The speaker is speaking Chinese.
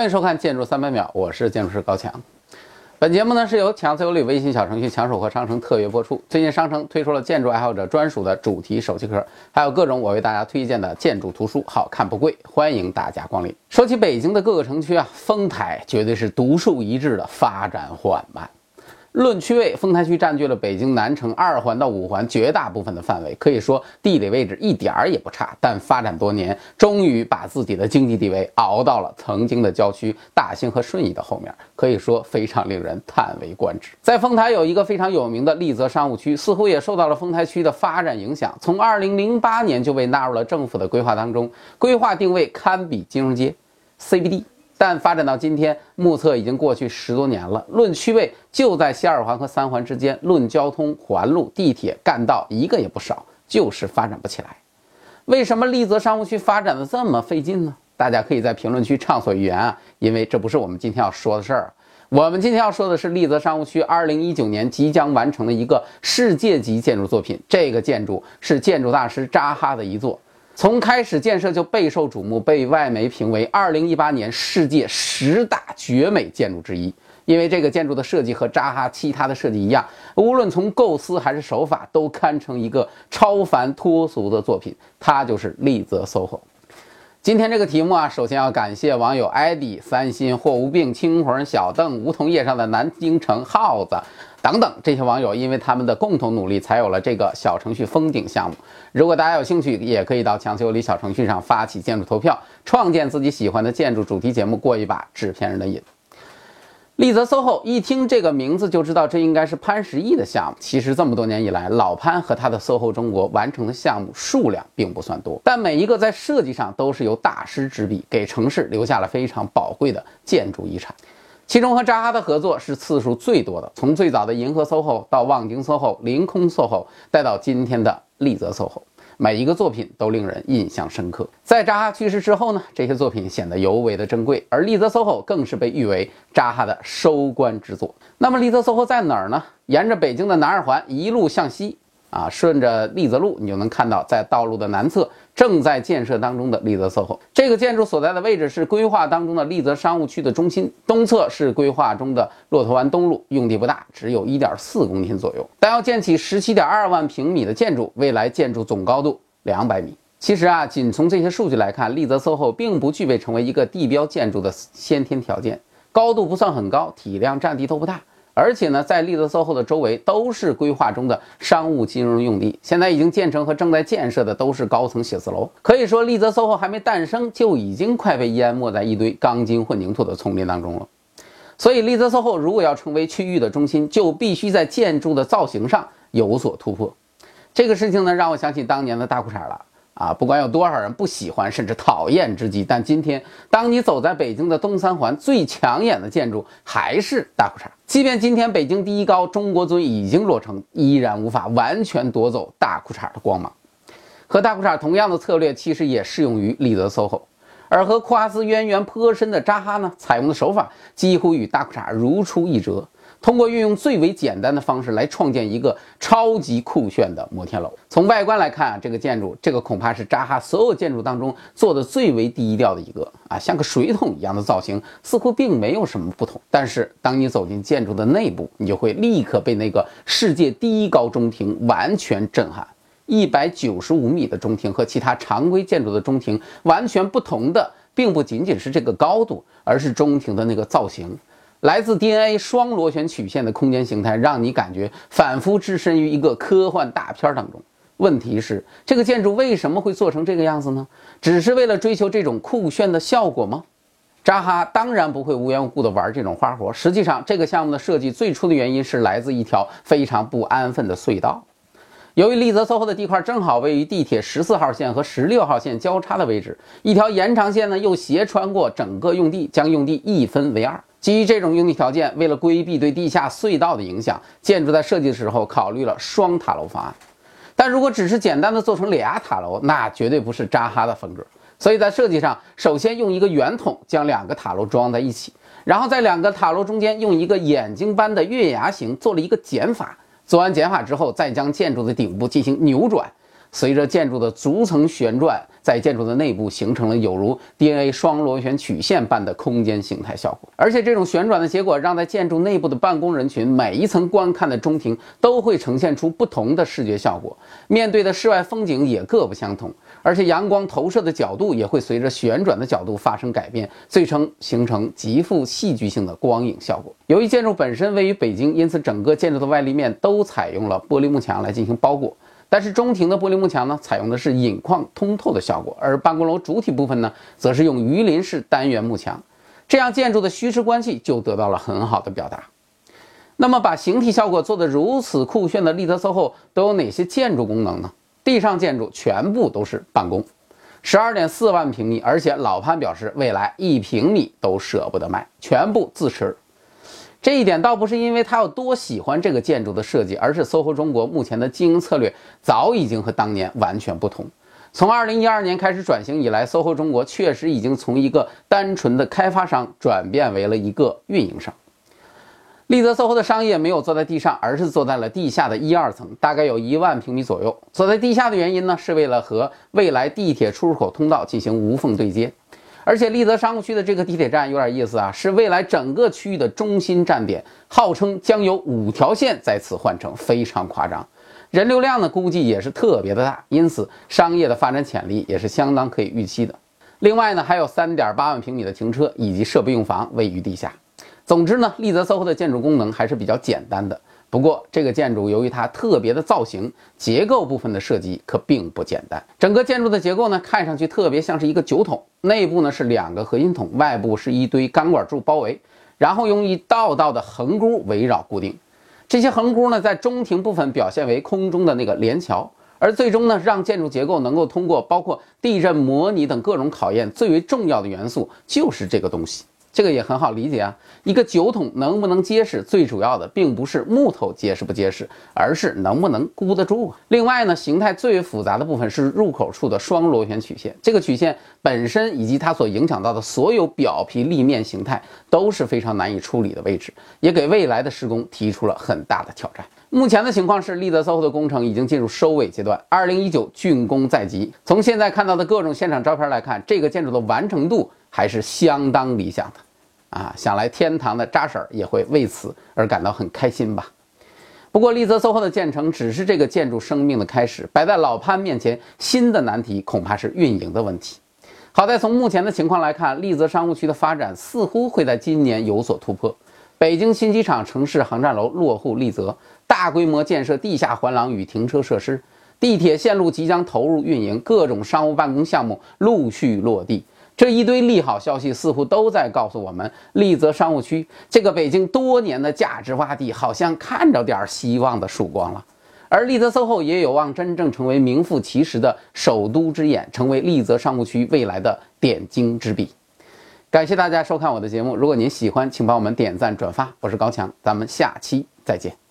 欢迎收看《建筑三百秒》，我是建筑师高强。本节目呢是由强自由旅微信小程序强手和商城特约播出。最近商城推出了建筑爱好者专属的主题手机壳，还有各种我为大家推荐的建筑图书，好看不贵，欢迎大家光临。说起北京的各个城区啊，丰台绝对是独树一帜的发展缓慢。论区位，丰台区占据了北京南城二环到五环绝大部分的范围，可以说地理位置一点儿也不差。但发展多年，终于把自己的经济地位熬到了曾经的郊区大兴和顺义的后面，可以说非常令人叹为观止。在丰台有一个非常有名的丽泽商务区，似乎也受到了丰台区的发展影响，从二零零八年就被纳入了政府的规划当中，规划定位堪比金融街，CBD。但发展到今天，目测已经过去十多年了。论区位，就在西二环和三环之间；论交通，环路、地铁、干道一个也不少，就是发展不起来。为什么丽泽商务区发展的这么费劲呢？大家可以在评论区畅所欲言啊，因为这不是我们今天要说的事儿。我们今天要说的是丽泽商务区2019年即将完成的一个世界级建筑作品。这个建筑是建筑大师扎哈的一作。从开始建设就备受瞩目，被外媒评为2018年世界十大绝美建筑之一。因为这个建筑的设计和扎哈其他的设计一样，无论从构思还是手法，都堪称一个超凡脱俗的作品。它就是丽泽 SOHO。今天这个题目啊，首先要感谢网友艾迪、三心、霍无病、青魂、小邓、梧桐叶上的南京城耗子。等等，这些网友因为他们的共同努力，才有了这个小程序封顶项目。如果大家有兴趣，也可以到强求里小程序上发起建筑投票，创建自己喜欢的建筑主题节目，过一把制片人的瘾。丽泽 SOHO 一听这个名字就知道，这应该是潘石屹的项目。其实这么多年以来，老潘和他的 SOHO 中国完成的项目数量并不算多，但每一个在设计上都是由大师执笔，给城市留下了非常宝贵的建筑遗产。其中和扎哈的合作是次数最多的，从最早的银河 SOHO 到望京 SOHO、凌空 SOHO，再到今天的丽泽 SOHO，每一个作品都令人印象深刻。在扎哈去世之后呢，这些作品显得尤为的珍贵，而丽泽 SOHO 更是被誉为扎哈的收官之作。那么丽泽 SOHO 在哪儿呢？沿着北京的南二环一路向西。啊，顺着丽泽路，你就能看到在道路的南侧正在建设当中的丽泽 SOHO。这个建筑所在的位置是规划当中的丽泽商务区的中心，东侧是规划中的骆驼湾东路，用地不大，只有一点四公顷左右，但要建起十七点二万平米的建筑，未来建筑总高度两百米。其实啊，仅从这些数据来看，丽泽 SOHO 并不具备成为一个地标建筑的先天条件，高度不算很高，体量占地都不大。而且呢，在丽泽 SOHO 的周围都是规划中的商务金融用地，现在已经建成和正在建设的都是高层写字楼。可以说，丽泽 SOHO 还没诞生，就已经快被淹没在一堆钢筋混凝土的丛林当中了。所以，丽泽 SOHO 如果要成为区域的中心，就必须在建筑的造型上有所突破。这个事情呢，让我想起当年的大裤衩了。啊，不管有多少人不喜欢甚至讨厌之极，但今天当你走在北京的东三环，最抢眼的建筑还是大裤衩。即便今天北京第一高中国尊已经落成，依然无法完全夺走大裤衩的光芒。和大裤衩同样的策略，其实也适用于丽泽 SOHO，而和库哈斯渊源颇深的扎哈呢，采用的手法几乎与大裤衩如出一辙。通过运用最为简单的方式来创建一个超级酷炫的摩天楼。从外观来看啊，这个建筑，这个恐怕是扎哈所有建筑当中做的最为低调的一个啊，像个水桶一样的造型，似乎并没有什么不同。但是当你走进建筑的内部，你就会立刻被那个世界第一高中庭完全震撼。一百九十五米的中庭和其他常规建筑的中庭完全不同的，并不仅仅是这个高度，而是中庭的那个造型。来自 DNA 双螺旋曲线的空间形态，让你感觉反复置身于一个科幻大片当中。问题是，这个建筑为什么会做成这个样子呢？只是为了追求这种酷炫的效果吗？扎哈当然不会无缘无故的玩这种花活。实际上，这个项目的设计最初的原因是来自一条非常不安分的隧道。由于丽泽 SOHO 的地块正好位于地铁十四号线和十六号线交叉的位置，一条延长线呢又斜穿过整个用地，将用地一分为二。基于这种用地条件，为了规避对地下隧道的影响，建筑在设计的时候考虑了双塔楼方案。但如果只是简单的做成俩塔楼，那绝对不是扎哈的风格。所以在设计上，首先用一个圆筒将两个塔楼装在一起，然后在两个塔楼中间用一个眼睛般的月牙形做了一个减法。做完减法之后，再将建筑的顶部进行扭转，随着建筑的逐层旋转，在建筑的内部形成了有如 DNA 双螺旋曲线般的空间形态效果。而且这种旋转的结果，让在建筑内部的办公人群每一层观看的中庭都会呈现出不同的视觉效果，面对的室外风景也各不相同。而且阳光投射的角度也会随着旋转的角度发生改变，最终形成极富戏剧性的光影效果。由于建筑本身位于北京，因此整个建筑的外立面都采用了玻璃幕墙来进行包裹。但是中庭的玻璃幕墙呢，采用的是隐框通透的效果，而办公楼主体部分呢，则是用鱼鳞式单元幕墙，这样建筑的虚实关系就得到了很好的表达。那么把形体效果做得如此酷炫的丽泽 SOHO 都有哪些建筑功能呢？地上建筑全部都是办公，十二点四万平米，而且老潘表示未来一平米都舍不得卖，全部自持。这一点倒不是因为他有多喜欢这个建筑的设计，而是 SOHO 中国目前的经营策略早已经和当年完全不同。从二零一二年开始转型以来，SOHO 中国确实已经从一个单纯的开发商转变为了一个运营商。丽泽 SOHO 的商业没有坐在地上，而是坐在了地下的一二层，大概有一万平米左右。坐在地下的原因呢，是为了和未来地铁出入口通道进行无缝对接。而且丽泽商务区的这个地铁站有点意思啊，是未来整个区域的中心站点，号称将有五条线在此换乘，非常夸张。人流量呢，估计也是特别的大，因此商业的发展潜力也是相当可以预期的。另外呢，还有三点八万平米的停车以及设备用房位于地下。总之呢，丽泽 SOHO 的建筑功能还是比较简单的。不过，这个建筑由于它特别的造型，结构部分的设计可并不简单。整个建筑的结构呢，看上去特别像是一个酒桶，内部呢是两个核心筒，外部是一堆钢管柱包围，然后用一道道的横箍围绕固定。这些横箍呢，在中庭部分表现为空中的那个连桥，而最终呢，让建筑结构能够通过包括地震模拟等各种考验，最为重要的元素就是这个东西。这个也很好理解啊，一个酒桶能不能结实，最主要的并不是木头结实不结实，而是能不能箍得住啊。另外呢，形态最为复杂的部分是入口处的双螺旋曲线，这个曲线本身以及它所影响到的所有表皮立面形态都是非常难以处理的位置，也给未来的施工提出了很大的挑战。目前的情况是，利德 SOHO 的工程已经进入收尾阶段，二零一九竣工在即。从现在看到的各种现场照片来看，这个建筑的完成度。还是相当理想的，啊，想来天堂的扎婶儿也会为此而感到很开心吧。不过，丽泽 SOHO 的建成只是这个建筑生命的开始，摆在老潘面前新的难题恐怕是运营的问题。好在从目前的情况来看，丽泽商务区的发展似乎会在今年有所突破。北京新机场城市航站楼落户丽泽，大规模建设地下环廊与停车设施，地铁线路即将投入运营，各种商务办公项目陆续落地。这一堆利好消息似乎都在告诉我们，丽泽商务区这个北京多年的价值洼地，好像看着点希望的曙光了。而丽泽 SOHO 也有望真正成为名副其实的首都之眼，成为丽泽商务区未来的点睛之笔。感谢大家收看我的节目，如果您喜欢，请帮我们点赞转发。我是高强，咱们下期再见。